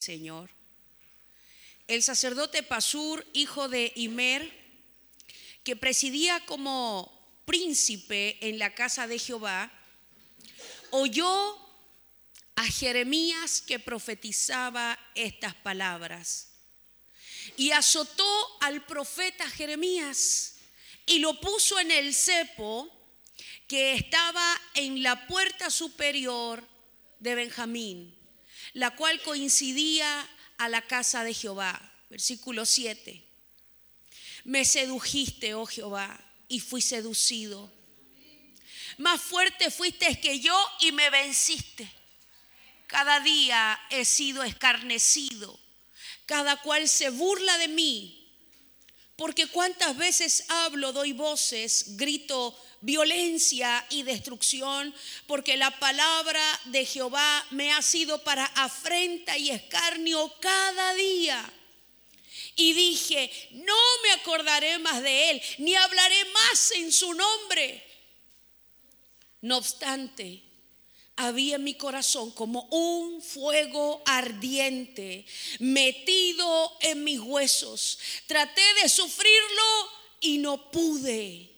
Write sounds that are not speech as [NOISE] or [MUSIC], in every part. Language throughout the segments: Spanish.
Señor. El sacerdote Pasur, hijo de Imer, que presidía como príncipe en la casa de Jehová, oyó a Jeremías que profetizaba estas palabras y azotó al profeta Jeremías y lo puso en el cepo que estaba en la puerta superior de Benjamín, la cual coincidía a la casa de Jehová. Versículo 7. Me sedujiste, oh Jehová, y fui seducido. Más fuerte fuiste que yo y me venciste. Cada día he sido escarnecido. Cada cual se burla de mí. Porque cuántas veces hablo, doy voces, grito violencia y destrucción, porque la palabra de Jehová me ha sido para afrenta y escarnio cada día. Y dije, no me acordaré más de él, ni hablaré más en su nombre. No obstante, había en mi corazón como un fuego ardiente metido en mis huesos. Traté de sufrirlo y no pude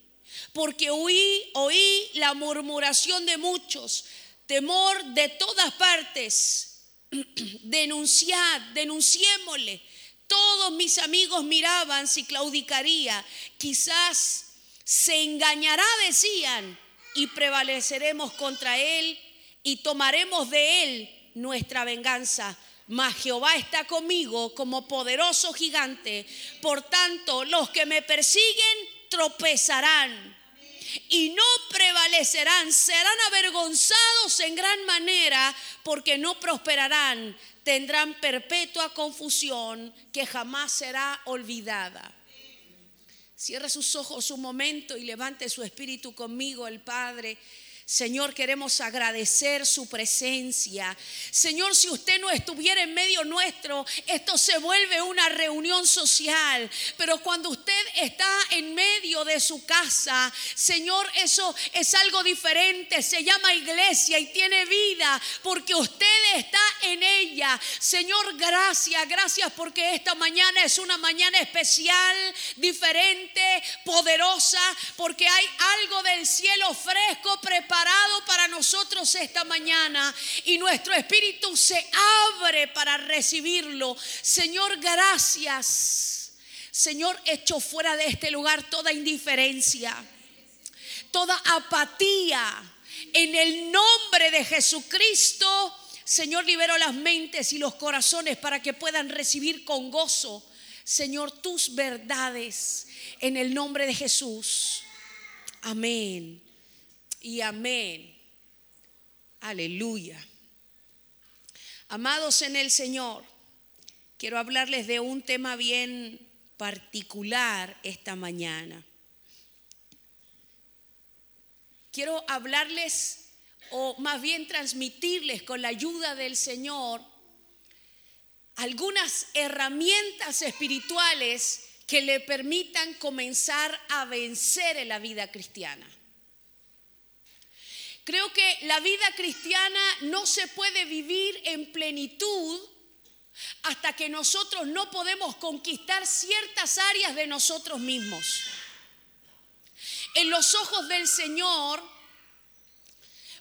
porque oí, oí la murmuración de muchos, temor de todas partes. [CLEARS THROAT] Denunciad, denunciémosle. Todos mis amigos miraban si claudicaría. Quizás se engañará, decían, y prevaleceremos contra él y tomaremos de él nuestra venganza. Mas Jehová está conmigo como poderoso gigante. Por tanto, los que me persiguen tropezarán y no prevalecerán, serán avergonzados en gran manera porque no prosperarán, tendrán perpetua confusión que jamás será olvidada. Cierre sus ojos un momento y levante su espíritu conmigo, el Padre. Señor, queremos agradecer su presencia. Señor, si usted no estuviera en medio nuestro, esto se vuelve una reunión social. Pero cuando usted está en medio de su casa, Señor, eso es algo diferente. Se llama iglesia y tiene vida porque usted está en ella. Señor, gracias, gracias porque esta mañana es una mañana especial, diferente, poderosa, porque hay algo del cielo fresco preparado para nosotros esta mañana y nuestro espíritu se abre para recibirlo. Señor, gracias. Señor, echo fuera de este lugar toda indiferencia, toda apatía. En el nombre de Jesucristo, Señor, libero las mentes y los corazones para que puedan recibir con gozo, Señor, tus verdades en el nombre de Jesús. Amén y amén. Aleluya. Amados en el Señor, quiero hablarles de un tema bien particular esta mañana. Quiero hablarles o más bien transmitirles con la ayuda del Señor algunas herramientas espirituales que le permitan comenzar a vencer en la vida cristiana. Creo que la vida cristiana no se puede vivir en plenitud hasta que nosotros no podemos conquistar ciertas áreas de nosotros mismos. En los ojos del Señor,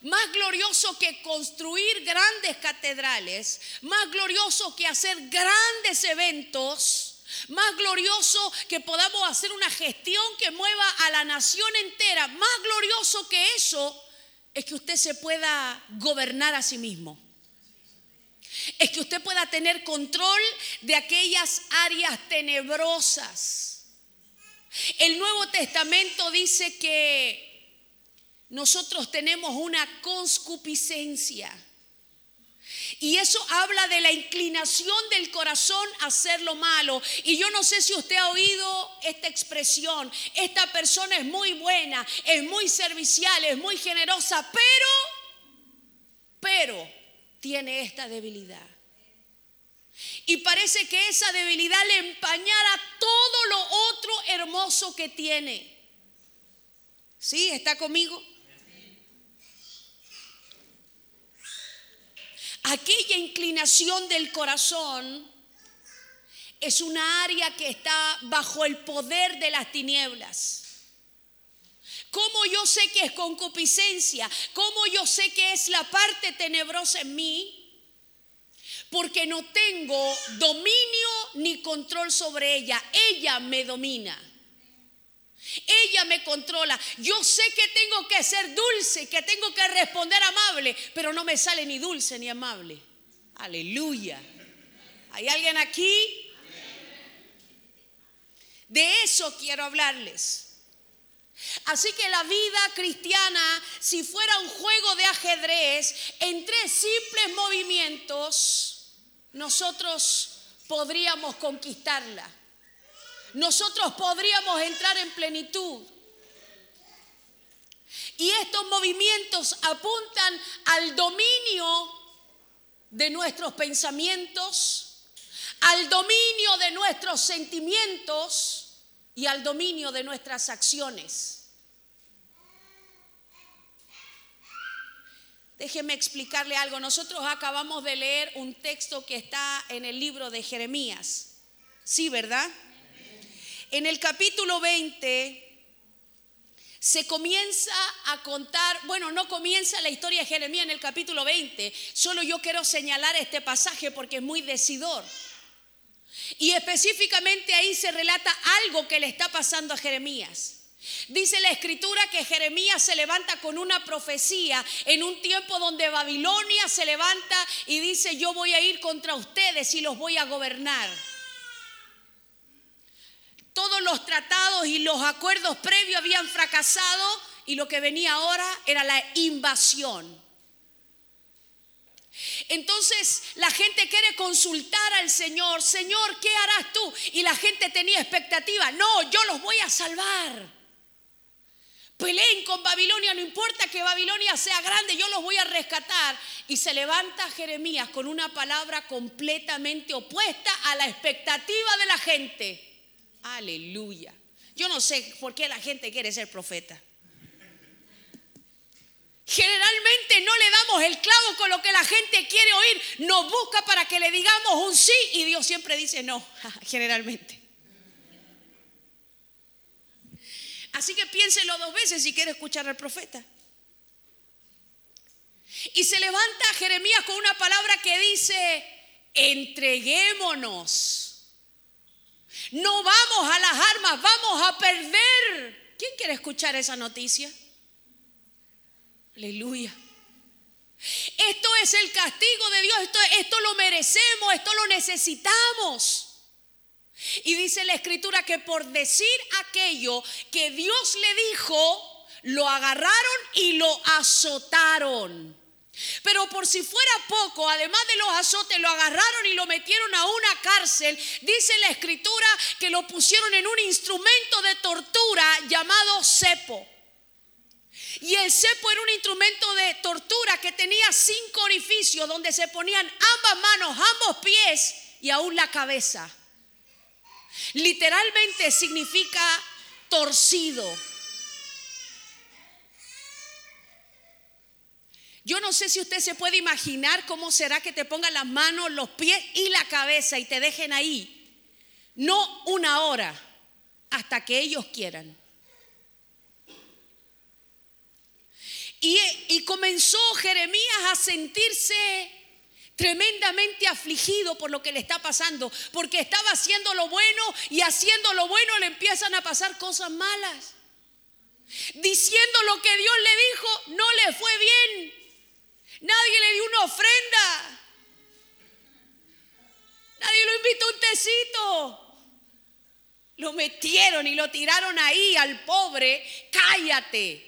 más glorioso que construir grandes catedrales, más glorioso que hacer grandes eventos, más glorioso que podamos hacer una gestión que mueva a la nación entera, más glorioso que eso es que usted se pueda gobernar a sí mismo. Es que usted pueda tener control de aquellas áreas tenebrosas. El Nuevo Testamento dice que nosotros tenemos una conscupiscencia y eso habla de la inclinación del corazón a hacer lo malo. Y yo no sé si usted ha oído esta expresión. Esta persona es muy buena, es muy servicial, es muy generosa, pero, pero tiene esta debilidad. Y parece que esa debilidad le empañara todo lo otro hermoso que tiene. ¿Sí? ¿Está conmigo? Aquella inclinación del corazón es una área que está bajo el poder de las tinieblas. ¿Cómo yo sé que es concupiscencia? ¿Cómo yo sé que es la parte tenebrosa en mí? Porque no tengo dominio ni control sobre ella. Ella me domina. Ella me controla. Yo sé que tengo que ser dulce, que tengo que responder amable, pero no me sale ni dulce ni amable. Aleluya. ¿Hay alguien aquí? De eso quiero hablarles. Así que la vida cristiana, si fuera un juego de ajedrez, en tres simples movimientos, nosotros podríamos conquistarla. Nosotros podríamos entrar en plenitud. Y estos movimientos apuntan al dominio de nuestros pensamientos, al dominio de nuestros sentimientos, y al dominio de nuestras acciones. Déjeme explicarle algo. Nosotros acabamos de leer un texto que está en el libro de Jeremías. Sí, ¿verdad? En el capítulo 20 se comienza a contar, bueno, no comienza la historia de Jeremías en el capítulo 20, solo yo quiero señalar este pasaje porque es muy decidor. Y específicamente ahí se relata algo que le está pasando a Jeremías. Dice la escritura que Jeremías se levanta con una profecía en un tiempo donde Babilonia se levanta y dice, yo voy a ir contra ustedes y los voy a gobernar. Todos los tratados y los acuerdos previos habían fracasado y lo que venía ahora era la invasión. Entonces la gente quiere consultar al Señor, Señor, ¿qué harás tú? Y la gente tenía expectativa, no, yo los voy a salvar. Peleen con Babilonia, no importa que Babilonia sea grande, yo los voy a rescatar. Y se levanta Jeremías con una palabra completamente opuesta a la expectativa de la gente. Aleluya. Yo no sé por qué la gente quiere ser profeta. Generalmente no le damos el clavo con lo que la gente quiere oír. Nos busca para que le digamos un sí y Dios siempre dice no, [LAUGHS] generalmente. Así que piénselo dos veces si quiere escuchar al profeta. Y se levanta Jeremías con una palabra que dice, entreguémonos. No vamos a las armas, vamos a perder. ¿Quién quiere escuchar esa noticia? Aleluya. Esto es el castigo de Dios, esto, esto lo merecemos, esto lo necesitamos. Y dice la escritura que por decir aquello que Dios le dijo, lo agarraron y lo azotaron. Pero por si fuera poco, además de los azotes, lo agarraron y lo metieron a una cárcel. Dice la escritura que lo pusieron en un instrumento de tortura llamado cepo. Y el cepo era un instrumento de tortura que tenía cinco orificios donde se ponían ambas manos, ambos pies y aún la cabeza. Literalmente significa torcido. Yo no sé si usted se puede imaginar cómo será que te pongan las manos, los pies y la cabeza y te dejen ahí. No una hora, hasta que ellos quieran. Y, comenzó Jeremías a sentirse tremendamente afligido por lo que le está pasando, porque estaba haciendo lo bueno y haciendo lo bueno le empiezan a pasar cosas malas. Diciendo lo que Dios le dijo, no le fue bien. Nadie le dio una ofrenda. Nadie lo invitó a un tecito. Lo metieron y lo tiraron ahí al pobre. Cállate.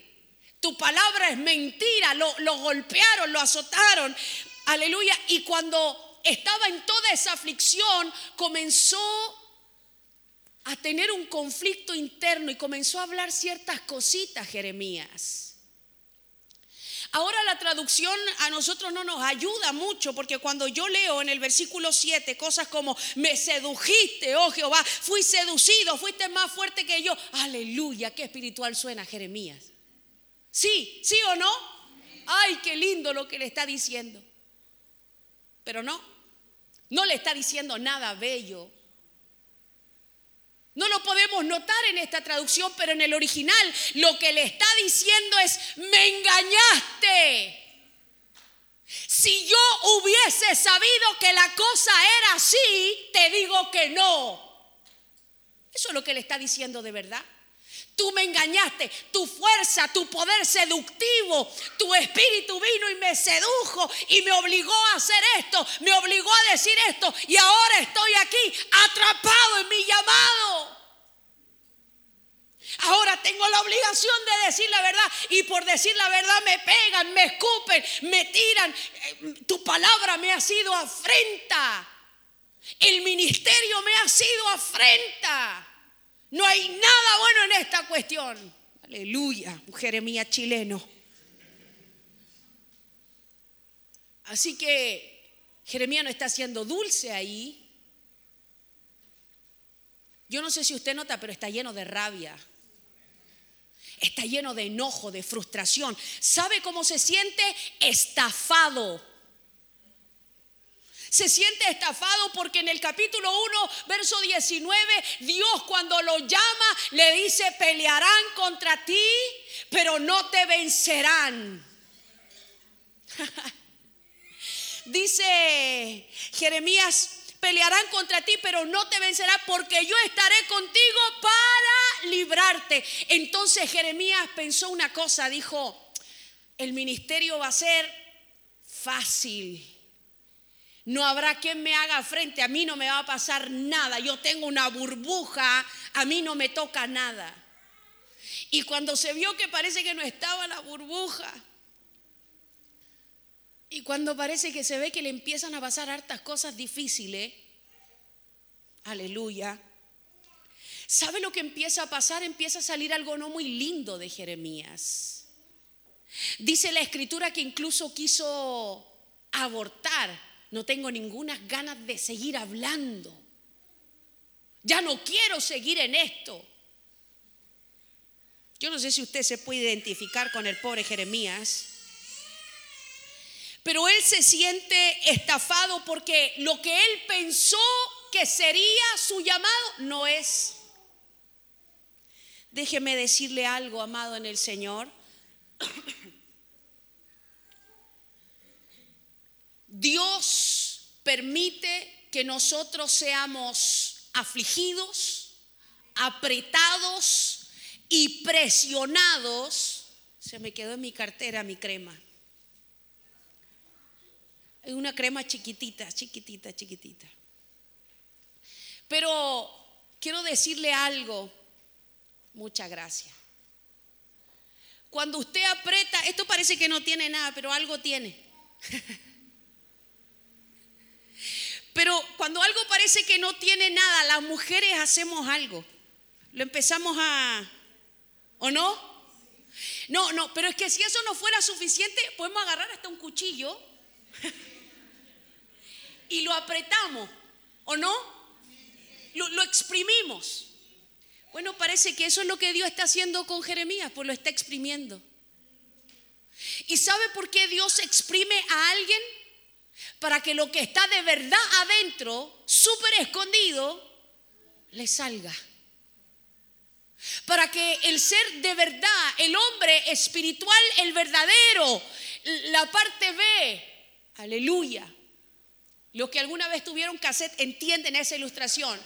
Tu palabra es mentira. Lo, golpearon, lo azotaron. Aleluya. Y cuando estaba en toda esa aflicción, comenzó a tener un conflicto interno y comenzó a hablar ciertas cositas, Jeremías. Ahora la traducción a nosotros no nos ayuda mucho porque cuando yo leo en el versículo 7 cosas como me sedujiste, oh Jehová, fui seducido, fuiste más fuerte que yo. Aleluya, qué espiritual suena Jeremías. Sí, sí o no. Ay, qué lindo lo que le está diciendo. Pero no, no le está diciendo nada bello. No lo podemos notar en esta traducción, pero en el original lo que le está diciendo es, me engañaste. Si yo hubiese sabido que la cosa era así, te digo que no. Eso es lo que le está diciendo de verdad. Tú me engañaste, tu fuerza, tu poder seductivo, tu espíritu vino y me sedujo y me obligó a hacer esto, me obligó a decir esto y ahora estoy aquí atrapado en mi llamado. Ahora tengo la obligación de decir la verdad y por decir la verdad me pegan, me escupen, me tiran. Eh, tu palabra me ha sido afrenta. El ministerio me ha sido afrenta. No hay nada bueno en esta cuestión. Aleluya, Jeremías chileno. Así que Jeremías no está siendo dulce ahí. Yo no sé si usted nota, pero está lleno de rabia. Está lleno de enojo, de frustración. ¿Sabe cómo se siente? Estafado se siente estafado porque en el capítulo 1, verso 19, Dios cuando lo llama le dice, pelearán contra ti, pero no te vencerán. [LAUGHS] dice Jeremías, pelearán contra ti, pero no te vencerán porque yo estaré contigo para librarte. Entonces Jeremías pensó una cosa, dijo, el ministerio va a ser fácil no habrá quien me haga frente, a mí no me va a pasar nada. Yo tengo una burbuja, a mí no me toca nada. Y cuando se vio que parece que no estaba la burbuja, y cuando parece que se ve que le empiezan a pasar hartas cosas difíciles, aleluya. ¿Sabe lo que empieza a pasar? Empieza a salir algo no muy lindo de Jeremías. Dice la escritura que incluso quiso abortar no tengo ninguna ganas de seguir hablando. Ya no quiero seguir en esto. Yo no sé si usted se puede identificar con el pobre Jeremías, pero él se siente estafado porque lo que él pensó que sería su llamado no es. Déjeme decirle algo, amado en el Señor. Dios permite que nosotros seamos afligidos, apretados y presionados. Se me quedó en mi cartera mi crema. Es una crema chiquitita, chiquitita, chiquitita. Pero quiero decirle algo. Muchas gracias. Cuando usted aprieta, esto parece que no tiene nada, pero algo tiene. [LAUGHS] Pero cuando algo parece que no tiene nada, las mujeres hacemos algo. Lo empezamos a... ¿O no? No, no, pero es que si eso no fuera suficiente, podemos agarrar hasta un cuchillo y lo apretamos, ¿o no? Lo, lo, exprimimos. Bueno, parece que eso es lo que Dios está haciendo con Jeremías, pues lo está exprimiendo. ¿Y sabe por qué Dios exprime a alguien? Para que lo que está de verdad adentro, súper escondido, le salga. Para que el ser de verdad, el hombre espiritual, el verdadero, la parte B, aleluya. Los que alguna vez tuvieron cassette entienden esa ilustración.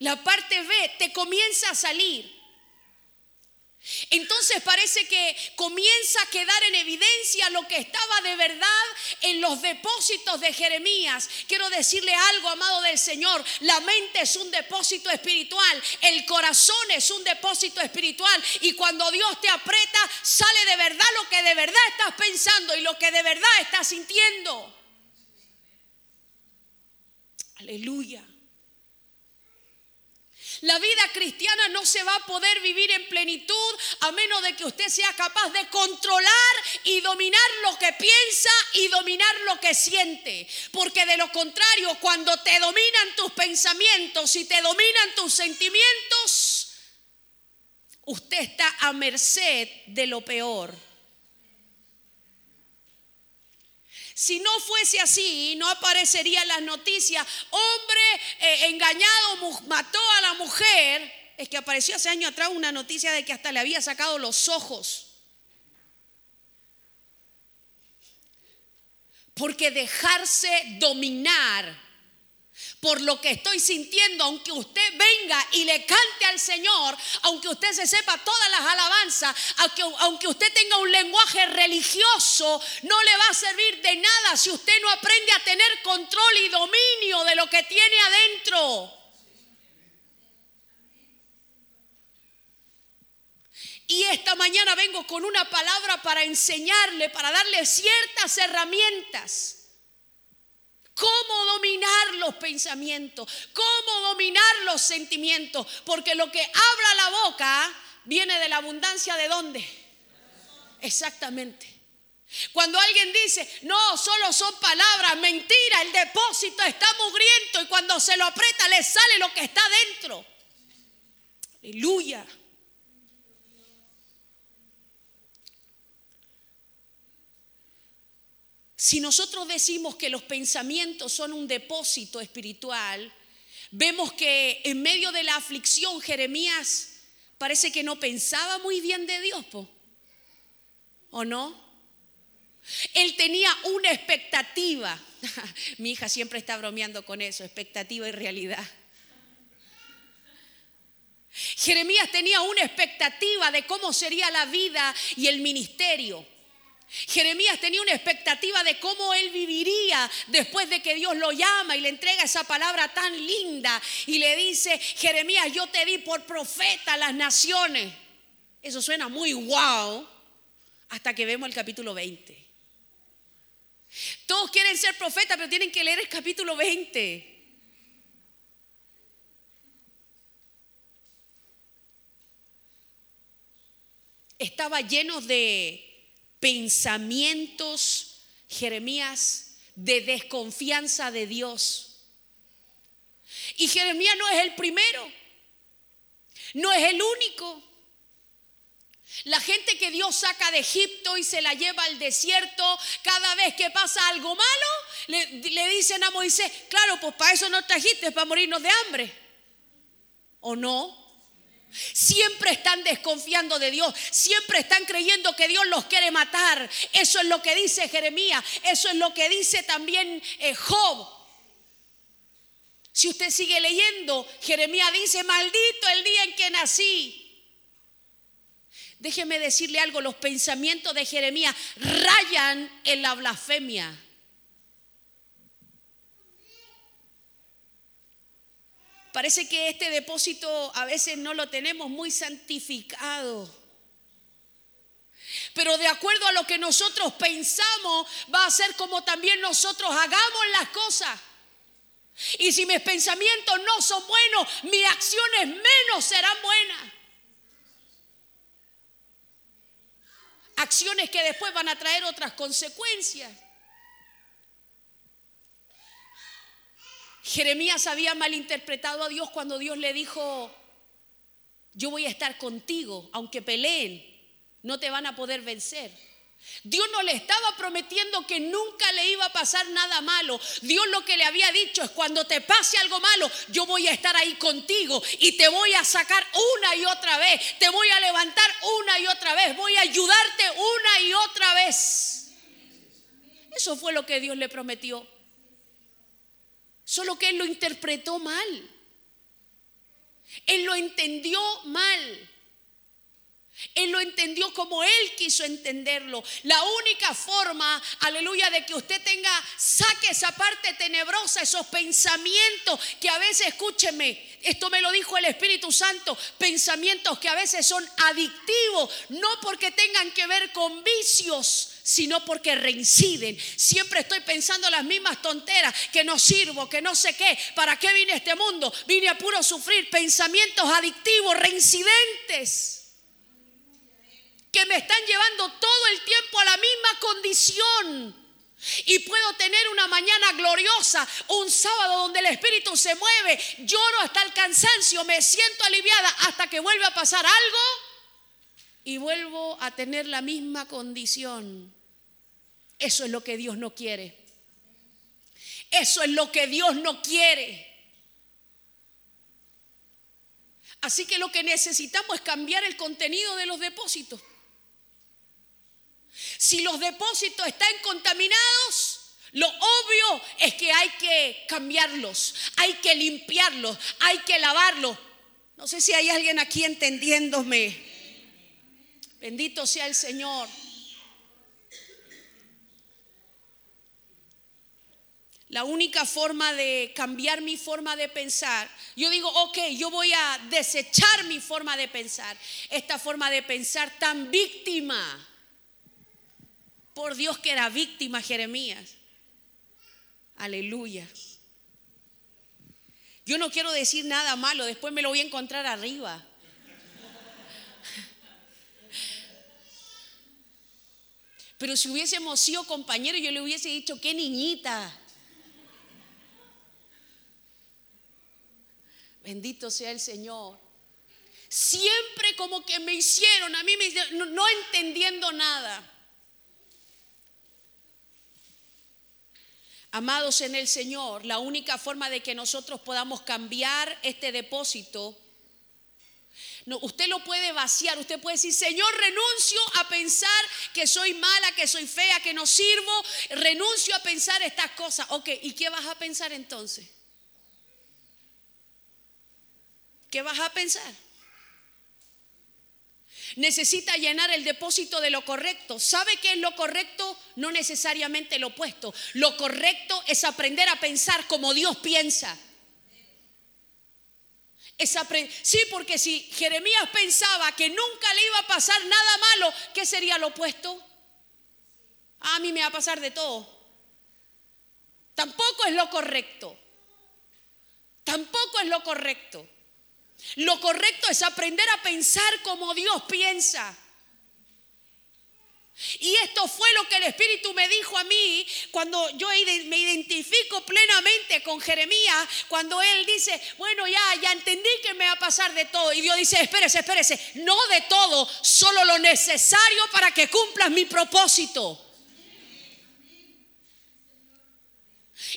La parte B te comienza a salir. Entonces parece que comienza a quedar en evidencia lo que estaba de verdad en los depósitos de Jeremías. Quiero decirle algo, amado del Señor, la mente es un depósito espiritual, el corazón es un depósito espiritual y cuando Dios te aprieta sale de verdad lo que de verdad estás pensando y lo que de verdad estás sintiendo. Aleluya. La vida cristiana no se va a poder vivir en plenitud a menos de que usted sea capaz de controlar y dominar lo que piensa y dominar lo que siente. Porque de lo contrario, cuando te dominan tus pensamientos y te dominan tus sentimientos, usted está a merced de lo peor. Si no fuese así, no aparecería en las noticias, hombre eh, engañado mató a la mujer. Es que apareció hace años atrás una noticia de que hasta le había sacado los ojos. Porque dejarse dominar por lo que estoy sintiendo, aunque usted venga y le cante al Señor, aunque usted se sepa todas las alabanzas, aunque, aunque, usted tenga un lenguaje religioso, no le va a servir de nada si usted no aprende a tener control y dominio de lo que tiene adentro. Y esta mañana vengo con una palabra para enseñarle, para darle ciertas herramientas. Cómo dominar los pensamientos, cómo dominar los sentimientos, porque lo que abra la boca viene de la abundancia de dónde? Exactamente. Cuando alguien dice, no, solo son palabras, mentira, el depósito está mugriento y cuando se lo aprieta le sale lo que está dentro. Aleluya. Si nosotros decimos que los pensamientos son un depósito espiritual, vemos que en medio de la aflicción Jeremías parece que no pensaba muy bien de Dios, ¿o no? Él tenía una expectativa. [LAUGHS] Mi hija siempre está bromeando con eso, expectativa y realidad. Jeremías tenía una expectativa de cómo sería la vida y el ministerio. Jeremías tenía una expectativa de cómo él viviría después de que Dios lo llama y le entrega esa palabra tan linda y le dice, Jeremías, yo te di por profeta a las naciones. Eso suena muy wow hasta que vemos el capítulo 20. Todos quieren ser profetas, pero tienen que leer el capítulo 20. Estaba lleno de pensamientos, Jeremías, de desconfianza de Dios. Y Jeremías no es el primero, no es el único. La gente que Dios saca de Egipto y se la lleva al desierto, cada vez que pasa algo malo, le, dicen a Moisés, claro, pues para eso no trajiste, para morirnos de hambre. ¿O no? Siempre están desconfiando de Dios, siempre están creyendo que Dios los quiere matar. Eso es lo que dice Jeremías, eso es lo que dice también eh, Job. Si usted sigue leyendo, Jeremías dice, maldito el día en que nací. Déjeme decirle algo, los pensamientos de Jeremías rayan en la blasfemia. Parece que este depósito a veces no lo tenemos muy santificado. Pero de acuerdo a lo que nosotros pensamos, va a ser como también nosotros hagamos las cosas. Y si mis pensamientos no son buenos, mis acciones menos serán buenas. Acciones que después van a traer otras consecuencias. Jeremías había malinterpretado a Dios cuando Dios le dijo, yo voy a estar contigo, aunque peleen, no te van a poder vencer. Dios no le estaba prometiendo que nunca le iba a pasar nada malo. Dios lo que le había dicho es cuando te pase algo malo, yo voy a estar ahí contigo y te voy a sacar una y otra vez. Te voy a levantar una y otra vez. Voy a ayudarte una y otra vez. Eso fue lo que Dios le prometió. Solo que él lo interpretó mal. Él lo entendió mal. Él lo entendió como Él quiso entenderlo. La única forma, aleluya, de que usted tenga, saque esa parte tenebrosa, esos pensamientos que a veces, escúcheme, esto me lo dijo el Espíritu Santo, pensamientos que a veces son adictivos, no porque tengan que ver con vicios, sino porque reinciden. Siempre estoy pensando las mismas tonteras, que no sirvo, que no sé qué, ¿para qué vine a este mundo? Vine a puro sufrir pensamientos adictivos, reincidentes, que me están llevando todo el tiempo a la misma condición. Y puedo tener una mañana gloriosa, un sábado donde el Espíritu se mueve, lloro hasta el cansancio, me siento aliviada hasta que vuelve a pasar algo y vuelvo a tener la misma condición. Eso es lo que Dios no quiere. Eso es lo que Dios no quiere. Así que lo que necesitamos es cambiar el contenido de los depósitos. Si los depósitos están contaminados, lo obvio es que hay que cambiarlos, hay que limpiarlos, hay que lavarlos. No sé si hay alguien aquí entendiéndome. Bendito sea el Señor. La única forma de cambiar mi forma de pensar, yo digo, ok, yo voy a desechar mi forma de pensar, esta forma de pensar tan víctima. Por Dios que era víctima Jeremías. Aleluya. Yo no quiero decir nada malo, después me lo voy a encontrar arriba. Pero si hubiésemos sido compañeros, yo le hubiese dicho, qué niñita. Bendito sea el Señor. Siempre como que me hicieron, a mí me hicieron, no, entendiendo nada. Amados en el Señor, la única forma de que nosotros podamos cambiar este depósito, usted lo puede vaciar, usted puede decir, Señor, renuncio a pensar que soy mala, que soy fea, que no sirvo, renuncio a pensar estas cosas. Ok, ¿y qué vas a pensar entonces? ¿Qué vas a pensar? Necesita llenar el depósito de lo correcto. ¿Sabe qué es lo correcto? No necesariamente lo opuesto. Lo correcto es aprender a pensar como Dios piensa. sí, porque si Jeremías pensaba que nunca le iba a pasar nada malo, ¿qué sería lo opuesto? a mí me va a pasar de todo. Tampoco es lo correcto. Tampoco es lo correcto. Lo correcto es aprender a pensar como Dios piensa. Y esto fue lo que el Espíritu me dijo a mí cuando yo me identifico plenamente con Jeremías, cuando él dice, bueno, ya, ya entendí que me va a pasar de todo. Y Dios dice, espérese, espérese, no de todo, solo lo necesario para que cumplas mi propósito.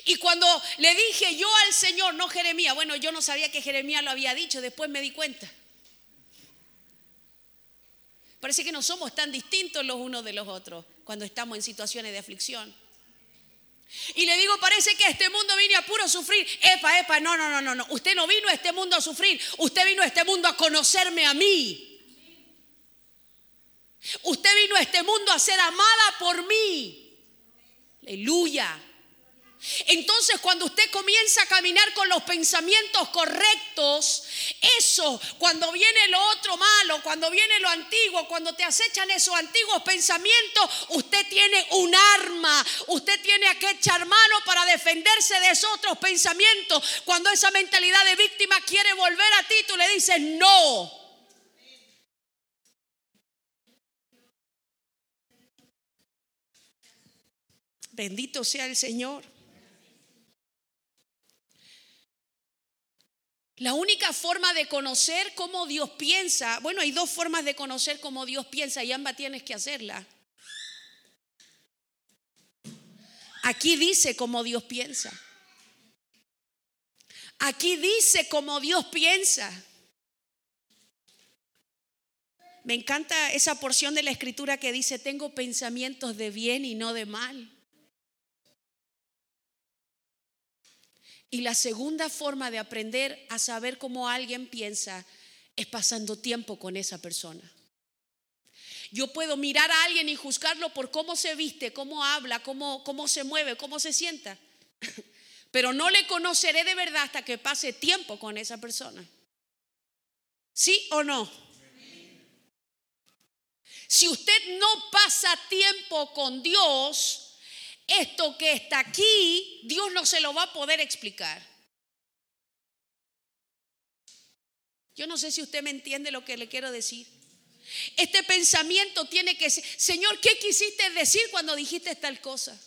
Y cuando le dije yo al Señor, no Jeremías, bueno, yo no sabía que Jeremías lo había dicho, después me di cuenta. Parece que no somos tan distintos los unos de los otros cuando estamos en situaciones de aflicción. Y le digo, parece que este mundo vino a puro sufrir. Epa, epa, no, no, no, no, no. Usted no vino a este mundo a sufrir. Usted vino a este mundo a conocerme a mí. Usted vino a este mundo a ser amada por mí. Aleluya. Entonces cuando usted comienza a caminar con los pensamientos correctos, eso, cuando viene lo otro malo, cuando viene lo antiguo, cuando te acechan esos antiguos pensamientos, usted tiene un arma, usted tiene a que echar mano para defenderse de esos otros pensamientos. Cuando esa mentalidad de víctima quiere volver a ti, tú le dices no. Bendito sea el Señor. La única forma de conocer cómo Dios piensa, bueno, hay dos formas de conocer cómo Dios piensa y ambas tienes que hacerla. Aquí dice cómo Dios piensa. Aquí dice cómo Dios piensa. Me encanta esa porción de la escritura que dice, tengo pensamientos de bien y no de mal. Y la segunda forma de aprender a saber cómo alguien piensa es pasando tiempo con esa persona. Yo puedo mirar a alguien y juzgarlo por cómo se viste, cómo habla, cómo, cómo se mueve, cómo se sienta. [LAUGHS] Pero no le conoceré de verdad hasta que pase tiempo con esa persona. ¿Sí o no? Si usted no pasa tiempo con Dios, esto que está aquí, Dios no se lo va a poder explicar. Yo no sé si usted me entiende lo que le quiero decir. Este pensamiento tiene que ser, Señor, ¿qué quisiste decir cuando dijiste tal cosa?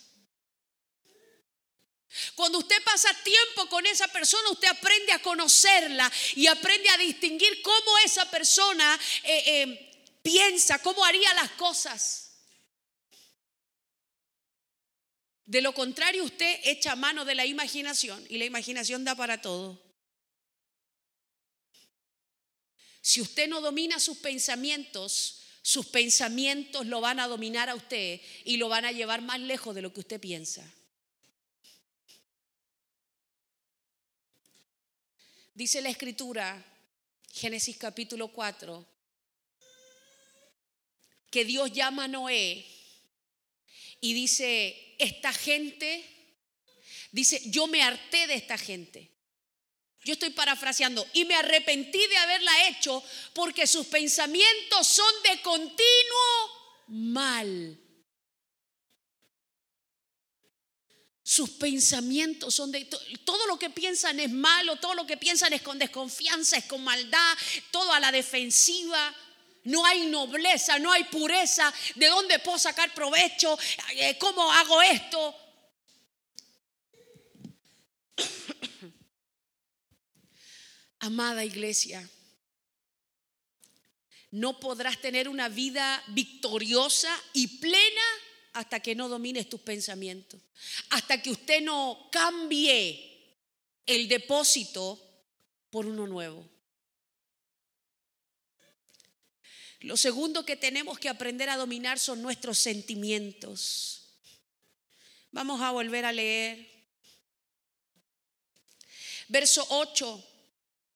Cuando usted pasa tiempo con esa persona, usted aprende a conocerla y aprende a distinguir cómo esa persona eh, eh, piensa, cómo haría las cosas. De lo contrario, usted echa mano de la imaginación y la imaginación da para todo. Si usted no domina sus pensamientos, sus pensamientos lo van a dominar a usted y lo van a llevar más lejos de lo que usted piensa. Dice la escritura, Génesis capítulo 4, que Dios llama a Noé y dice, esta gente, dice, yo me harté de esta gente. Yo estoy parafraseando y me arrepentí de haberla hecho porque sus pensamientos son de continuo mal. Sus pensamientos son de... Todo lo que piensan es malo, todo lo que piensan es con desconfianza, es con maldad, todo a la defensiva. No hay nobleza, no hay pureza. ¿De dónde puedo sacar provecho? Eh, ¿Cómo hago esto? [COUGHS] Amada iglesia, no podrás tener una vida victoriosa y plena hasta que no domines tus pensamientos, hasta que usted no cambie el depósito por uno nuevo. Lo segundo que tenemos que aprender a dominar son nuestros sentimientos. Vamos a volver a leer. Verso 8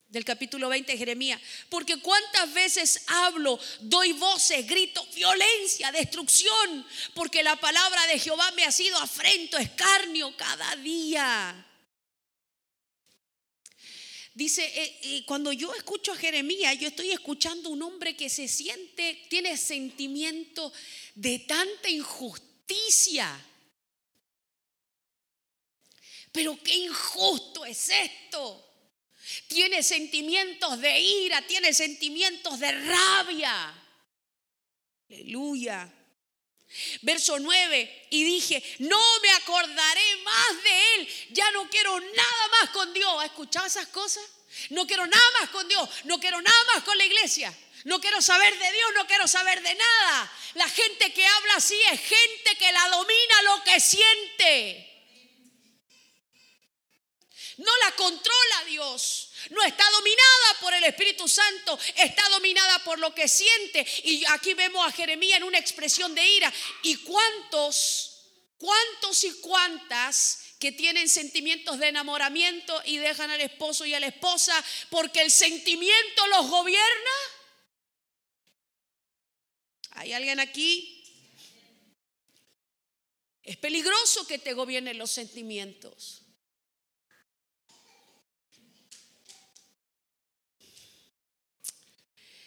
del capítulo 20 de Jeremías. Porque cuántas veces hablo, doy voces, grito, violencia, destrucción, porque la palabra de Jehová me ha sido afrento, escarnio cada día. Dice, eh, eh, cuando yo escucho a Jeremías, yo estoy escuchando un hombre que se siente, tiene sentimiento de tanta injusticia. Pero qué injusto es esto. Tiene sentimientos de ira, tiene sentimientos de rabia. Aleluya. Verso 9, y dije, no me acordaré más de él, ya no quiero nada más con Dios. ¿Ha escuchado esas cosas? No quiero nada más con Dios, no quiero nada más con la iglesia. No quiero saber de Dios, no quiero saber de nada. La gente que habla así es gente que la domina lo que siente. No la controla Dios. No está dominada por el Espíritu Santo, está dominada por lo que siente. Y aquí vemos a Jeremías en una expresión de ira. ¿Y cuántos, cuántos y cuántas que tienen sentimientos de enamoramiento y dejan al esposo y a la esposa porque el sentimiento los gobierna? ¿Hay alguien aquí? Es peligroso que te gobiernen los sentimientos.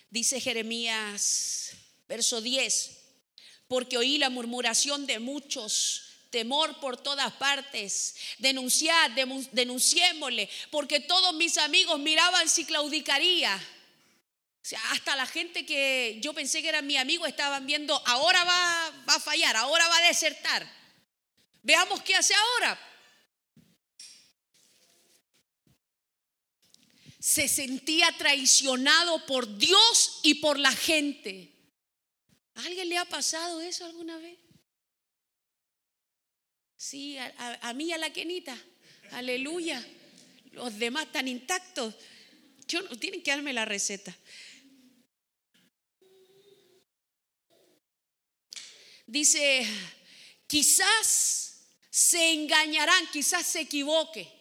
Dice Jeremías, verso 10, porque oí la murmuración de muchos, temor por todas partes, denunciad, denunciémosle, porque todos mis amigos miraban si claudicaría. O sea, hasta la gente que yo pensé que era mi amigo estaban viendo, ahora va, va a fallar, ahora va a desertar. Veamos qué hace ahora. Se sentía traicionado por Dios y por la gente. ¿A alguien le ha pasado eso alguna vez? Sí, a, mí a la quenita. Aleluya. Los demás están intactos. Tienen que darme la receta. Dice, quizás se engañarán, quizás se equivoque.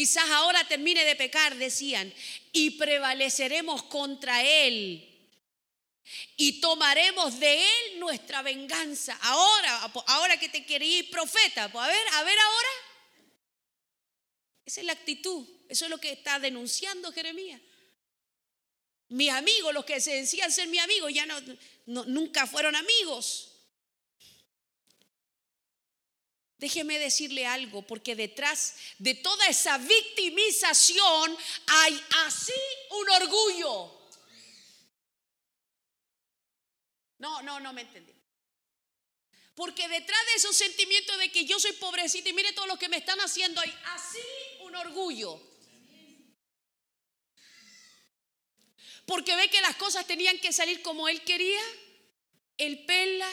Quizás ahora termine de pecar, decían, y prevaleceremos contra Él. Y tomaremos de Él nuestra venganza. Ahora, ahora que te quería profeta, pues a ver, a ver ahora. Esa es la actitud. Eso es lo que está denunciando Jeremías. Mis amigos, los que se decían ser mi amigo, ya no, nunca fueron amigos. Déjeme decirle algo, porque detrás de toda esa victimización hay así un orgullo. No, no, no me entendí. Porque detrás de esos sentimientos de que yo soy pobrecita y mire todo lo que me están haciendo, hay así un orgullo. Porque ve que las cosas tenían que salir como él quería. Él pela,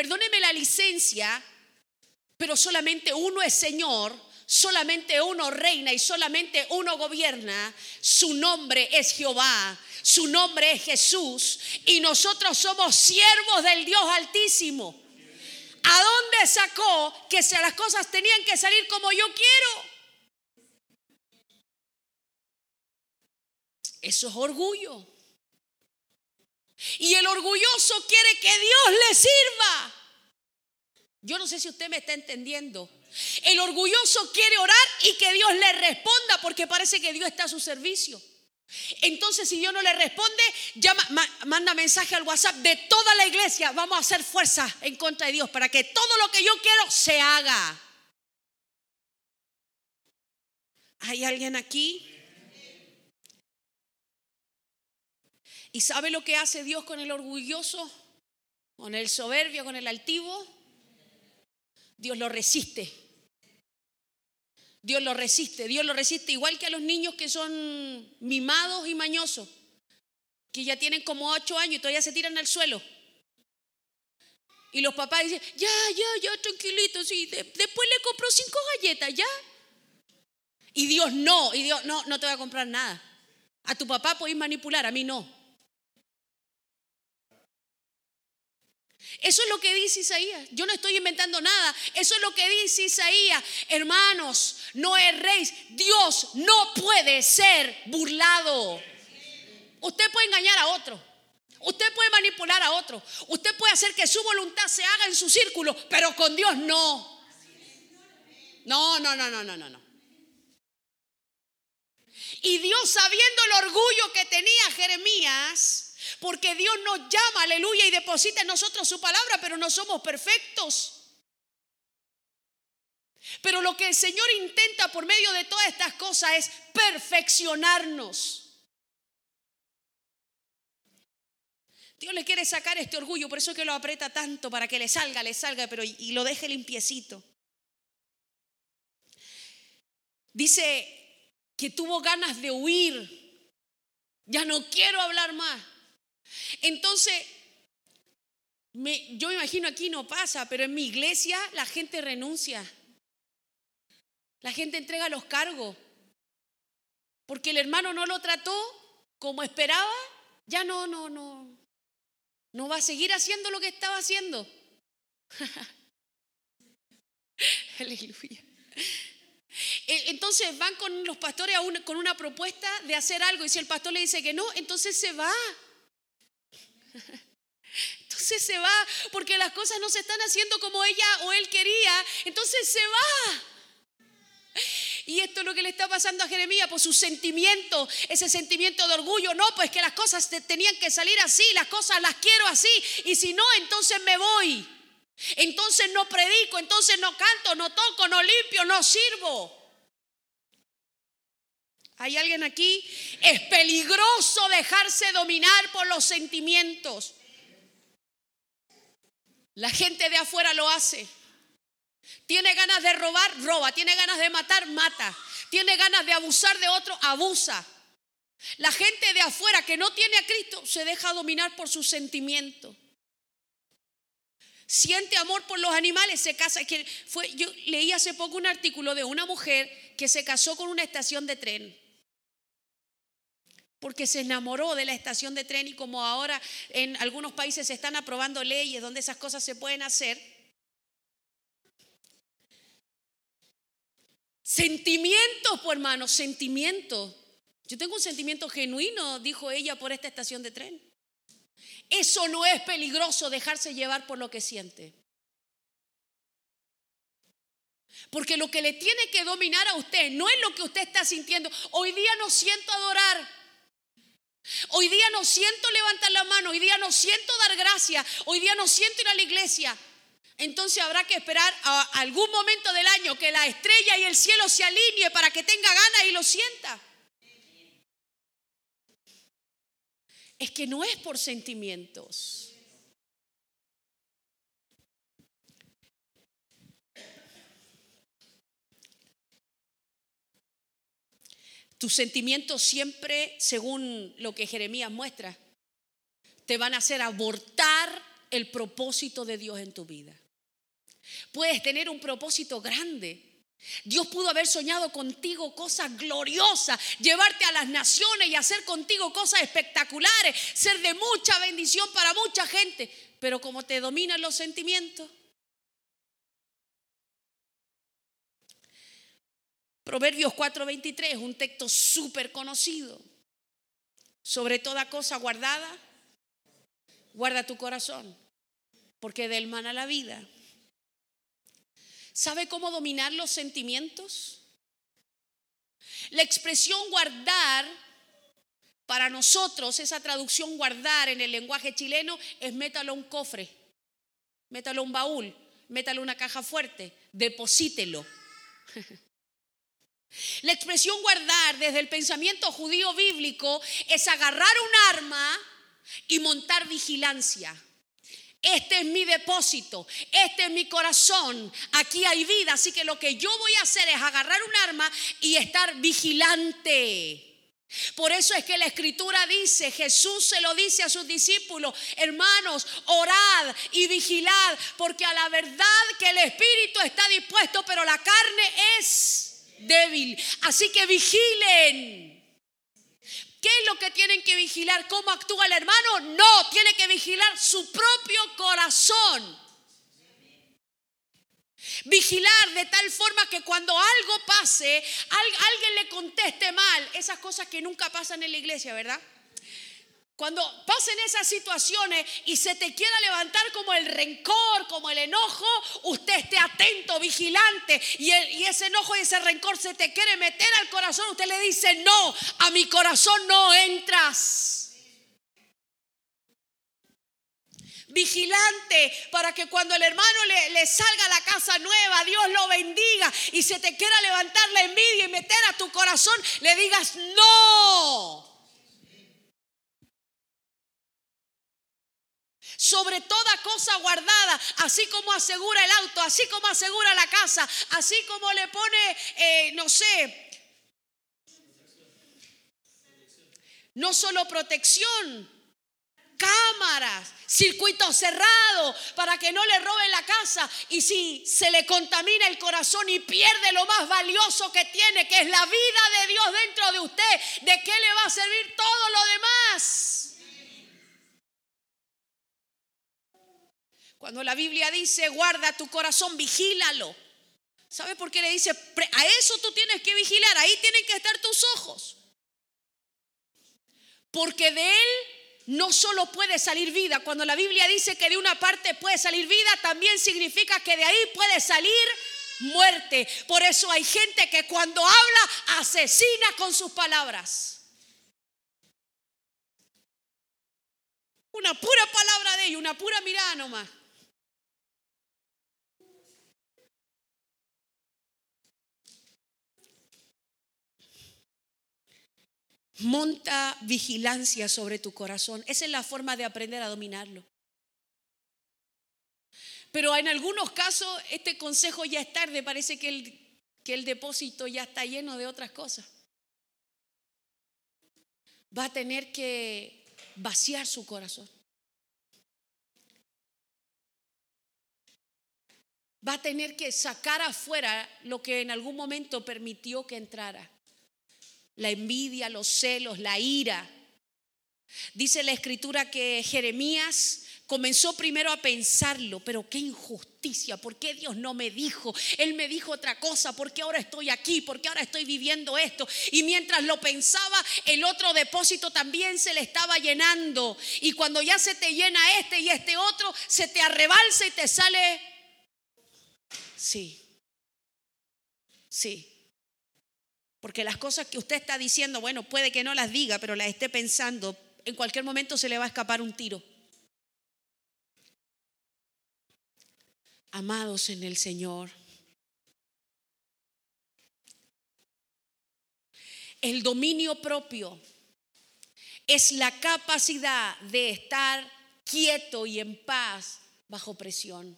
perdóneme la licencia, pero solamente uno es Señor, solamente uno reina y solamente uno gobierna. Su nombre es Jehová, su nombre es Jesús y nosotros somos siervos del Dios Altísimo. ¿A dónde sacó que las cosas tenían que salir como yo quiero? Eso es orgullo. Y el orgulloso quiere que Dios le sirva. Yo no sé si usted me está entendiendo. El orgulloso quiere orar y que Dios le responda porque parece que Dios está a su servicio. Entonces, si Dios no le responde, llama, manda mensaje al WhatsApp de toda la iglesia. Vamos a hacer fuerza en contra de Dios para que todo lo que yo quiero se haga. ¿Hay alguien aquí? ¿Y sabe lo que hace Dios con el orgulloso? Con el soberbio, con el altivo. Dios lo resiste. Dios lo resiste, Dios lo resiste igual que a los niños que son mimados y mañosos, que ya tienen como ocho años y todavía se tiran al suelo. Y los papás dicen, ya, ya, ya, tranquilito, sí, después le compro cinco galletas, ya. Y Dios no, y Dios no, no te voy a comprar nada. A tu papá podéis manipular, a mí no. Eso es lo que dice Isaías. Yo no estoy inventando nada. Eso es lo que dice Isaías. Hermanos, no rey. Dios no puede ser burlado. Usted puede engañar a otro. Usted puede manipular a otro. Usted puede hacer que su voluntad se haga en su círculo, pero con Dios no. No, no, no, no, no, no. no. Y Dios, sabiendo el orgullo que tenía Jeremías, porque Dios nos llama, aleluya, y deposita en nosotros su palabra, pero no somos perfectos. Pero lo que el Señor intenta por medio de todas estas cosas es perfeccionarnos. Dios le quiere sacar este orgullo, por eso que lo aprieta tanto, para que le salga, le salga, pero y lo deje limpiecito. Dice que tuvo ganas de huir. Ya no quiero hablar más. Entonces, yo me imagino aquí no pasa, pero en mi iglesia la gente renuncia. La gente entrega los cargos. Porque el hermano no lo trató como esperaba, ya no, no, no. No va a seguir haciendo lo que estaba haciendo. [LAUGHS] E, entonces van con los pastores con una propuesta de hacer algo y si el pastor le dice que no, entonces se va. [LAUGHS] Entonces se va porque las cosas no se están haciendo como ella o él quería. Entonces se va. Y esto es lo que le está pasando a Jeremías por su sentimiento, ese sentimiento de orgullo. No, pues que las cosas tenían que salir así, las cosas las quiero así. Y si no, entonces me voy. Entonces no predico, entonces no canto, no toco, no limpio, no sirvo. ¿Hay alguien aquí? Es peligroso dejarse dominar por los sentimientos. La gente de afuera lo hace. Tiene ganas de robar, roba. Tiene ganas de matar, mata. Tiene ganas de abusar de otro, abusa. La gente de afuera que no tiene a Cristo se deja dominar por sus sentimientos. Siente amor por los animales, se casa. Fue, yo leí hace poco un artículo de una mujer que se casó con una estación de tren porque se enamoró de la estación de tren y como ahora en algunos países se están aprobando leyes donde esas cosas se pueden hacer. Sentimientos, pues hermano, sentimientos. Yo tengo un sentimiento genuino, dijo ella, por esta estación de tren. Eso no es peligroso dejarse llevar por lo que siente. Porque lo que le tiene que dominar a usted no es lo que usted está sintiendo. Hoy día no siento adorar. Hoy día no siento levantar la mano, hoy día no siento dar gracias, hoy día no siento ir a la iglesia. Entonces habrá que esperar a algún momento del año que la estrella y el cielo se alinee para que tenga ganas y lo sienta. Es que no es por sentimientos. Tus sentimientos siempre, según lo que Jeremías muestra, te van a hacer abortar el propósito de Dios en tu vida. Puedes tener un propósito grande. Dios pudo haber soñado contigo cosas gloriosas, llevarte a las naciones y hacer contigo cosas espectaculares, ser de mucha bendición para mucha gente. Pero como te dominan los sentimientos, Proverbios 4:23 es un texto súper conocido. Sobre toda cosa guardada, guarda tu corazón, porque del mana la vida. ¿Sabe cómo dominar los sentimientos? La expresión guardar, para nosotros, esa traducción guardar en el lenguaje chileno es métalo a un cofre, métalo a un baúl, métalo a una caja fuerte, deposítelo. [LAUGHS] La expresión guardar desde el pensamiento judío bíblico es agarrar un arma y montar vigilancia. Este es mi depósito, este es mi corazón, aquí hay vida, así que lo que yo voy a hacer es agarrar un arma y estar vigilante. Por eso es que la escritura dice, Jesús se lo dice a sus discípulos, hermanos, orad y vigilad, porque a la verdad que el espíritu está dispuesto, pero la carne es débil. Así que vigilen. ¿Qué es lo que tienen que vigilar? ¿Cómo actúa el hermano? No, tiene que vigilar su propio corazón. Vigilar de tal forma que cuando algo pase, alguien le conteste mal, esas cosas que nunca pasan en la iglesia, ¿verdad? Cuando pasen esas situaciones y se te quiera levantar como el rencor, como el enojo, usted esté atento, vigilante, y, ese enojo y ese rencor se te quiere meter al corazón, usted le dice, no, a mi corazón no entras. Vigilante para que cuando el hermano le, le salga a la casa nueva, Dios lo bendiga y se te quiera levantar la envidia y meter a tu corazón, le digas, no. Sobre toda cosa guardada, así como asegura el auto, así como asegura la casa, así como le pone, eh, no sé, no solo protección, cámaras, circuito cerrado para que no le roben la casa. Y si se le contamina el corazón y pierde lo más valioso que tiene, que es la vida de Dios dentro de usted, ¿de qué le va a servir todo lo demás? Cuando la Biblia dice, guarda tu corazón, vigílalo. ¿Sabe por qué le dice, a eso tú tienes que vigilar, ahí tienen que estar tus ojos? Porque de él no solo puede salir vida, cuando la Biblia dice que de una parte puede salir vida, también significa que de ahí puede salir muerte. Por eso hay gente que cuando habla asesina con sus palabras. Una pura palabra de ellos, una pura mirada nomás. Monta vigilancia sobre tu corazón. Esa es la forma de aprender a dominarlo. Pero en algunos casos este consejo ya es tarde, parece que el, que el depósito ya está lleno de otras cosas. Va a tener que vaciar su corazón. Va a tener que sacar afuera lo que en algún momento permitió que entrara la envidia, los celos, la ira. Dice la escritura que Jeremías comenzó primero a pensarlo, pero qué injusticia, ¿por qué Dios no me dijo? Él me dijo otra cosa, ¿por qué ahora estoy aquí? ¿Por qué ahora estoy viviendo esto? Y mientras lo pensaba, el otro depósito también se le estaba llenando. Y cuando ya se te llena este y este otro, se te arrebalsa y te sale... Sí, sí. Porque las cosas que usted está diciendo, bueno, puede que no las diga, pero las esté pensando, en cualquier momento se le va a escapar un tiro. Amados en el Señor, el dominio propio es la capacidad de estar quieto y en paz bajo presión.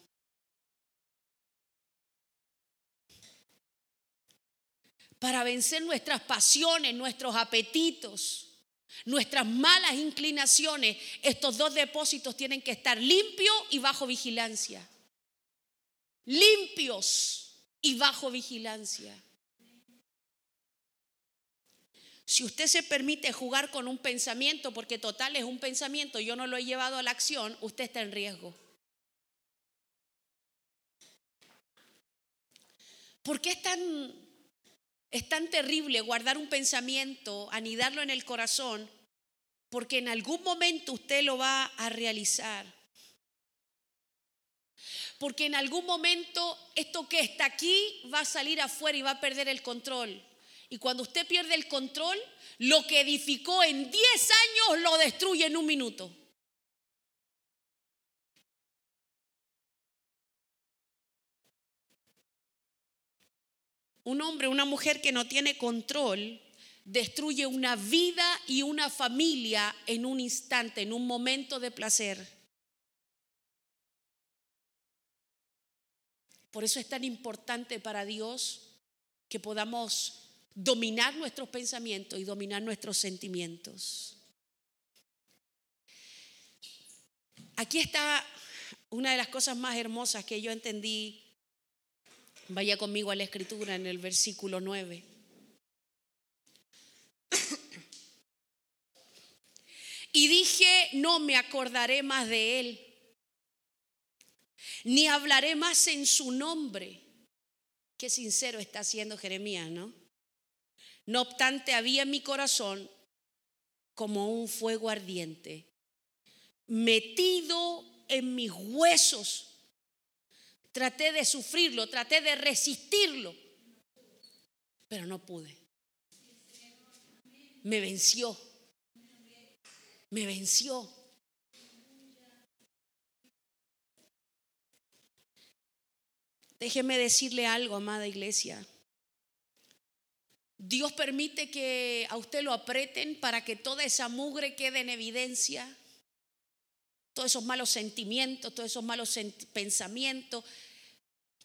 Para vencer nuestras pasiones, nuestros apetitos, nuestras malas inclinaciones, estos dos depósitos tienen que estar limpios y bajo vigilancia. Limpios y bajo vigilancia. Si usted se permite jugar con un pensamiento, porque total es un pensamiento, yo no lo he llevado a la acción, usted está en riesgo. ¿Por qué es tan, es tan terrible guardar un pensamiento, anidarlo en el corazón? Porque en algún momento usted lo va a realizar. Porque en algún momento esto que está aquí va a salir afuera y va a perder el control. Y cuando usted pierde el control, lo que edificó en 10 años lo destruye en un minuto. Un hombre, una mujer que no tiene control, destruye una vida y una familia en un instante, en un momento de placer. Por eso es tan importante para Dios que podamos dominar nuestros pensamientos y dominar nuestros sentimientos. Aquí está una de las cosas más hermosas que yo entendí Vaya conmigo a la escritura en el versículo 9. Y dije, no me acordaré más de él, ni hablaré más en su nombre. Qué sincero está haciendo Jeremías, ¿no? No obstante, había en mi corazón como un fuego ardiente, metido en mis huesos Traté de sufrirlo, traté de resistirlo, pero no pude. Me venció. Me venció. Déjeme decirle algo, amada iglesia. Dios permite que a usted lo apreten para que toda esa mugre quede en evidencia todos esos malos sentimientos, todos esos malos pensamientos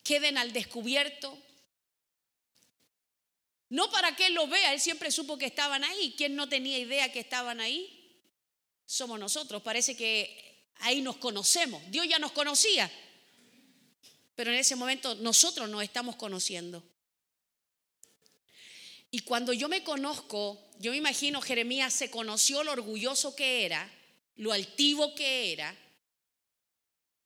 queden al descubierto. No para que Él lo vea, Él siempre supo que estaban ahí. ¿Quién no tenía idea que estaban ahí? Somos nosotros. Parece que ahí nos conocemos. Dios ya nos conocía. Pero en ese momento nosotros nos estamos conociendo. Y cuando yo me conozco, yo me imagino Jeremías se conoció lo orgulloso que era lo altivo que era,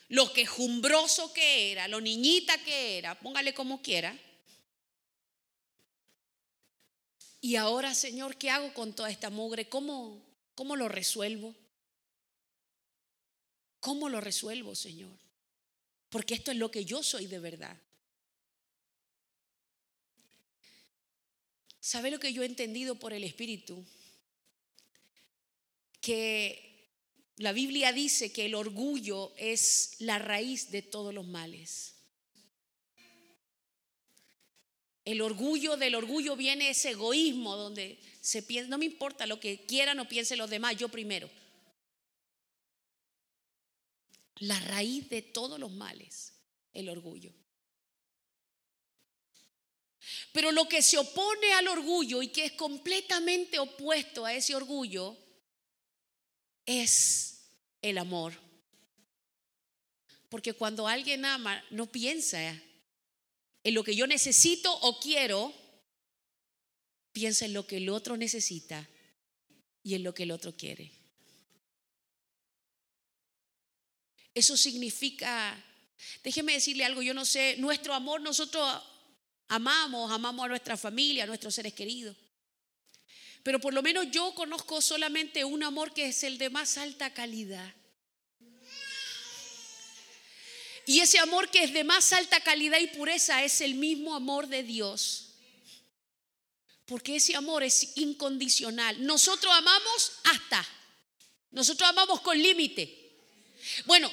lo quejumbroso que era, lo niñita que era, póngale como quiera. Y ahora, Señor, ¿qué hago con toda esta mugre? ¿Cómo, cómo lo resuelvo? ¿Cómo lo resuelvo, Señor? Porque esto es lo que yo soy de verdad. ¿Sabe lo que yo he entendido por el Espíritu? Que la Biblia dice que el orgullo es la raíz de todos los males. El orgullo, del orgullo viene ese egoísmo donde se piensa, no me importa lo que quieran o piensen los demás, yo primero. La raíz de todos los males, el orgullo. Pero lo que se opone al orgullo y que es completamente opuesto a ese orgullo es el amor. Porque cuando alguien ama, no piensa en lo que yo necesito o quiero, piensa en lo que el otro necesita y en lo que el otro quiere. Eso significa, déjeme decirle algo, yo no sé, nuestro amor nosotros amamos, amamos a nuestra familia, a nuestros seres queridos. Pero por lo menos yo conozco solamente un amor que es el de más alta calidad. Y ese amor que es de más alta calidad y pureza es el mismo amor de Dios. Porque ese amor es incondicional. Nosotros amamos hasta. Nosotros amamos con límite. Bueno,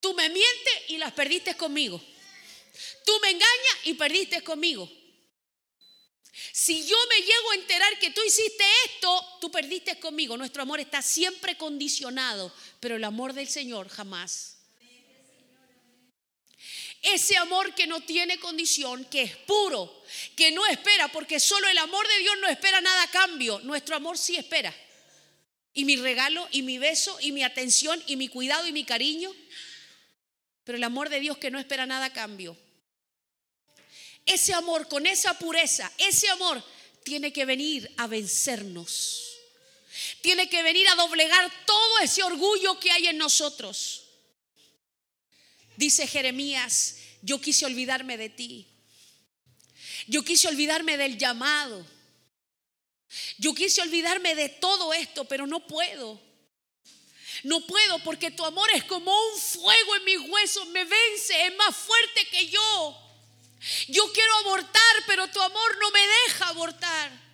tú me mientes y las perdiste conmigo. Tú me engañas y perdiste conmigo. Si yo me llego a enterar que tú hiciste esto, tú perdiste conmigo. Nuestro amor está siempre condicionado, pero el amor del Señor jamás. Ese amor que no tiene condición, que es puro, que no espera, porque solo el amor de Dios no espera nada a cambio. Nuestro amor sí espera. y mi regalo y mi beso y mi atención y mi cuidado y mi cariño. Pero el amor de Dios que no espera nada a cambio. Ese amor con esa pureza, ese amor tiene que venir a vencernos. Tiene que venir a doblegar todo ese orgullo que hay en nosotros. Dice Jeremías, yo quise olvidarme de ti. Yo quise olvidarme del llamado. Yo quise olvidarme de todo esto, pero no puedo. No puedo porque tu amor es como un fuego en mis huesos, me vence, es más fuerte que yo. Yo quiero abortar, pero tu amor no me deja abortar.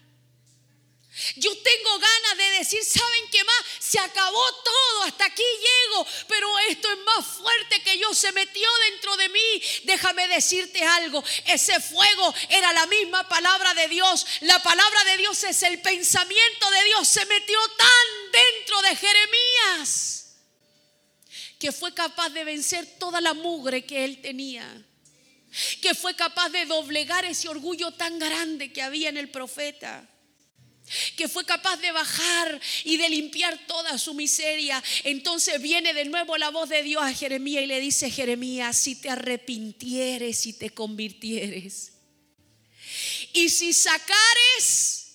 Yo tengo ganas de decir, ¿saben qué más? Se acabó todo, hasta aquí llego, pero esto es más fuerte que yo, se metió dentro de mí. Déjame decirte algo, ese fuego era la misma palabra de Dios. La palabra de Dios es el pensamiento de Dios, se metió tan dentro de Jeremías que fue capaz de vencer toda la mugre que él tenía que fue capaz de doblegar ese orgullo tan grande que había en el profeta que fue capaz de bajar y de limpiar toda su miseria. Entonces viene de nuevo la voz de Dios a Jeremías y le dice, Jeremías, si te arrepintieres y te convirtieres, y si sacares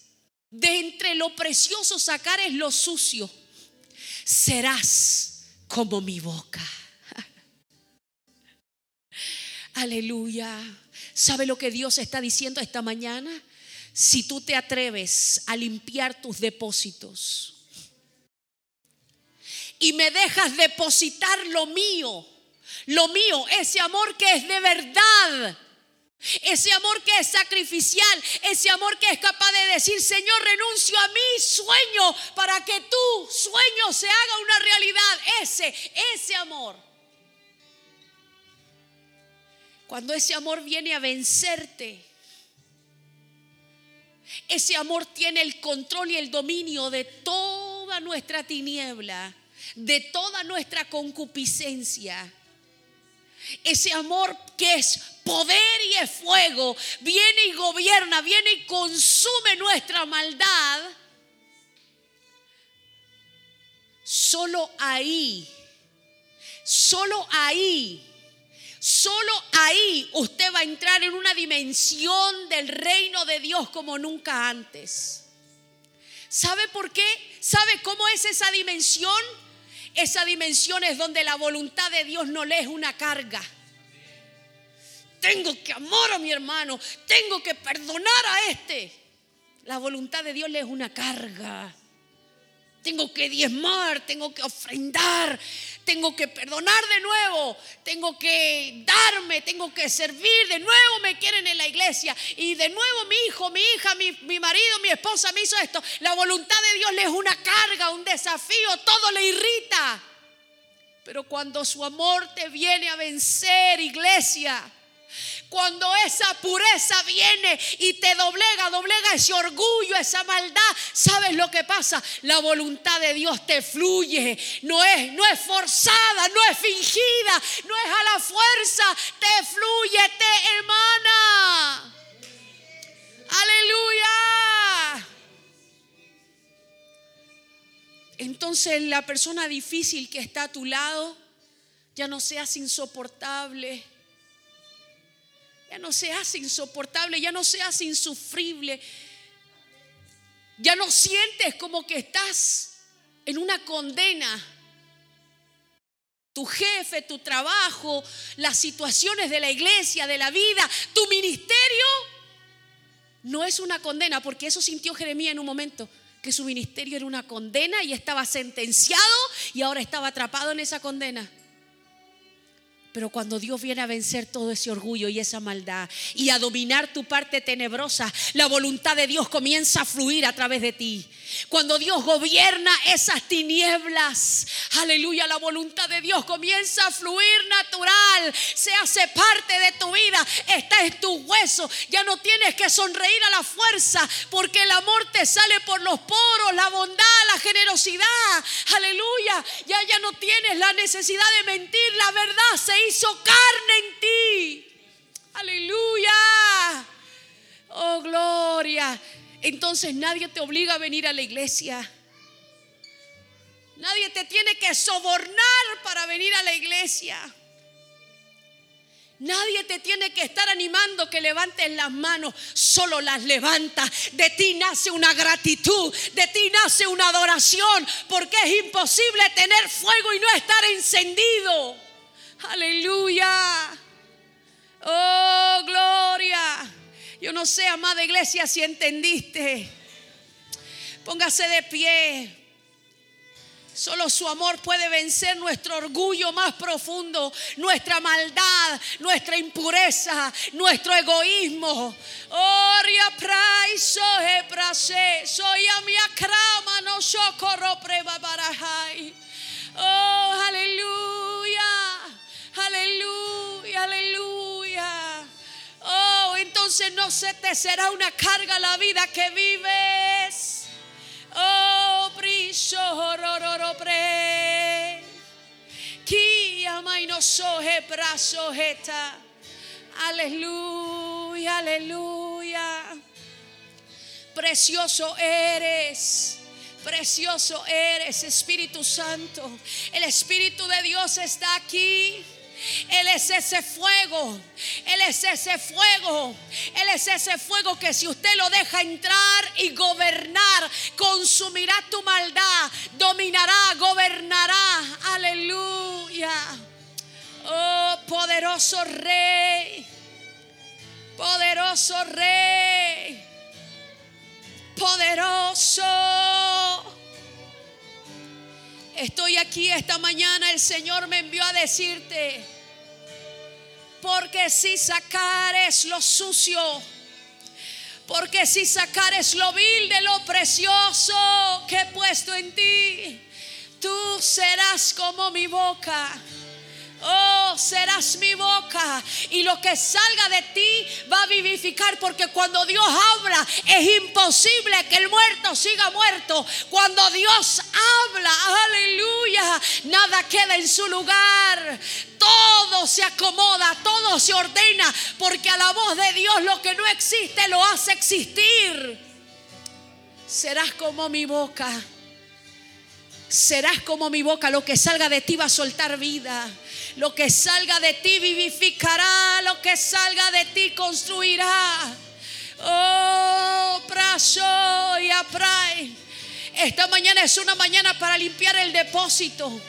de entre lo precioso, sacares lo sucio, serás como mi boca. Aleluya. ¿Sabe lo que Dios está diciendo esta mañana? si tú te atreves a limpiar tus depósitos y me dejas depositar lo mío, lo mío, ese amor que es de verdad. Ese amor que es sacrificial, ese amor que es capaz de decir, Señor, renuncio a mi sueño para que tu sueño se haga una realidad. Ese, ese amor. Cuando ese amor viene a vencerte, ese amor tiene el control y el dominio de toda nuestra tiniebla, de toda nuestra concupiscencia. Ese amor que es poder y es fuego, viene y gobierna, viene y consume nuestra maldad. Solo ahí, solo ahí Solo ahí usted va a entrar en una dimensión del reino de Dios como nunca antes. ¿Sabe por qué? ¿Sabe cómo es esa dimensión? Esa dimensión es donde la voluntad de Dios no le es una carga. Tengo que amar a mi hermano, tengo que perdonar a este. La voluntad de Dios le es una carga tengo que diezmar, tengo que ofrendar, tengo que perdonar de nuevo, tengo que darme, tengo que servir, de nuevo me quieren en la iglesia y de nuevo mi hijo, mi hija, mi, mi marido, mi esposa me hizo esto. La voluntad de Dios le es una carga, un desafío, todo le irrita. Pero cuando su amor te viene a vencer, iglesia, cuando esa pureza viene y te doblega, doblega ese orgullo, esa maldad, ¿sabes lo que pasa? La voluntad de Dios te fluye, no es, no es forzada, no es fingida, no es a la fuerza, te fluye, te emana. Aleluya. Entonces la persona difícil que está a tu lado ya no seas insoportable ya no seas insoportable, ya no seas insufrible. Ya no sientes como que estás en una condena. Tu jefe, tu trabajo, las situaciones de la iglesia, de la vida, tu ministerio, no es una condena, porque eso sintió Jeremías en un momento, que su ministerio era una condena y estaba sentenciado y ahora estaba atrapado en esa condena. Pero cuando Dios viene a vencer todo ese orgullo y esa maldad y a dominar tu parte tenebrosa, la voluntad de Dios comienza a fluir a través de ti. Cuando Dios gobierna esas tinieblas, aleluya, la voluntad de Dios comienza a fluir natural, se hace parte de tu vida, está en tu hueso. Ya no tienes que sonreír a la fuerza porque el amor te sale por los poros, la bondad, la generosidad, aleluya. Ya ya no tienes la necesidad de mentir, la verdad se hizo carne en ti. Aleluya. Oh, gloria. Entonces nadie te obliga a venir a la iglesia. que sobornar para venir a la iglesia. Nadie te tiene que estar animando que levantes las manos, solo las levanta. De ti nace una gratitud, de ti nace una adoración, porque es imposible tener fuego y no estar encendido. Aleluya. Oh, gloria. Yo no sé, amada iglesia, si entendiste. Póngase de pie. Solo su amor puede vencer nuestro orgullo más profundo, nuestra maldad, nuestra impureza, nuestro egoísmo. Oria prai soy prase, soy a mi acrama no socorro prebabarajai. Oh, aleluya, aleluya, aleluya. Entonces no se te será una carga la vida que vives. Oh, brillo, no soje brazo jeta. Aleluya, aleluya. Precioso eres. Precioso eres, Espíritu Santo. El Espíritu de Dios está aquí. Él es ese fuego. Él es ese fuego. Él es ese fuego que si usted lo deja entrar y gobernar, consumirá tu maldad, dominará, gobernará. Aleluya. Oh, poderoso rey. Poderoso rey. Poderoso. Estoy aquí esta mañana, el Señor me envió a decirte, porque si sacares lo sucio, porque si sacares lo vil de lo precioso que he puesto en ti, tú serás como mi boca Oh, serás mi boca y lo que salga de ti va a vivificar porque cuando Dios habla es imposible que el muerto siga muerto. Cuando Dios habla, aleluya, nada queda en su lugar. Todo se acomoda, todo se ordena porque a la voz de Dios lo que no existe lo hace existir. Serás como mi boca. Serás como mi boca, lo que salga de ti va a soltar vida. Lo que salga de ti vivificará, lo que salga de ti construirá. Oh, praso y apray. Esta mañana es una mañana para limpiar el depósito.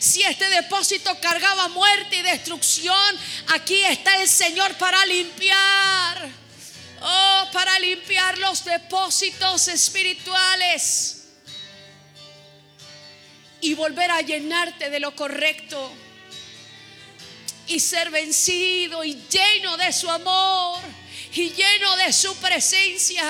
Si este depósito cargaba muerte y destrucción, aquí está el Señor para limpiar. Oh, para limpiar los depósitos espirituales y volver a llenarte de lo correcto y ser vencido y lleno de su amor y lleno de su presencia.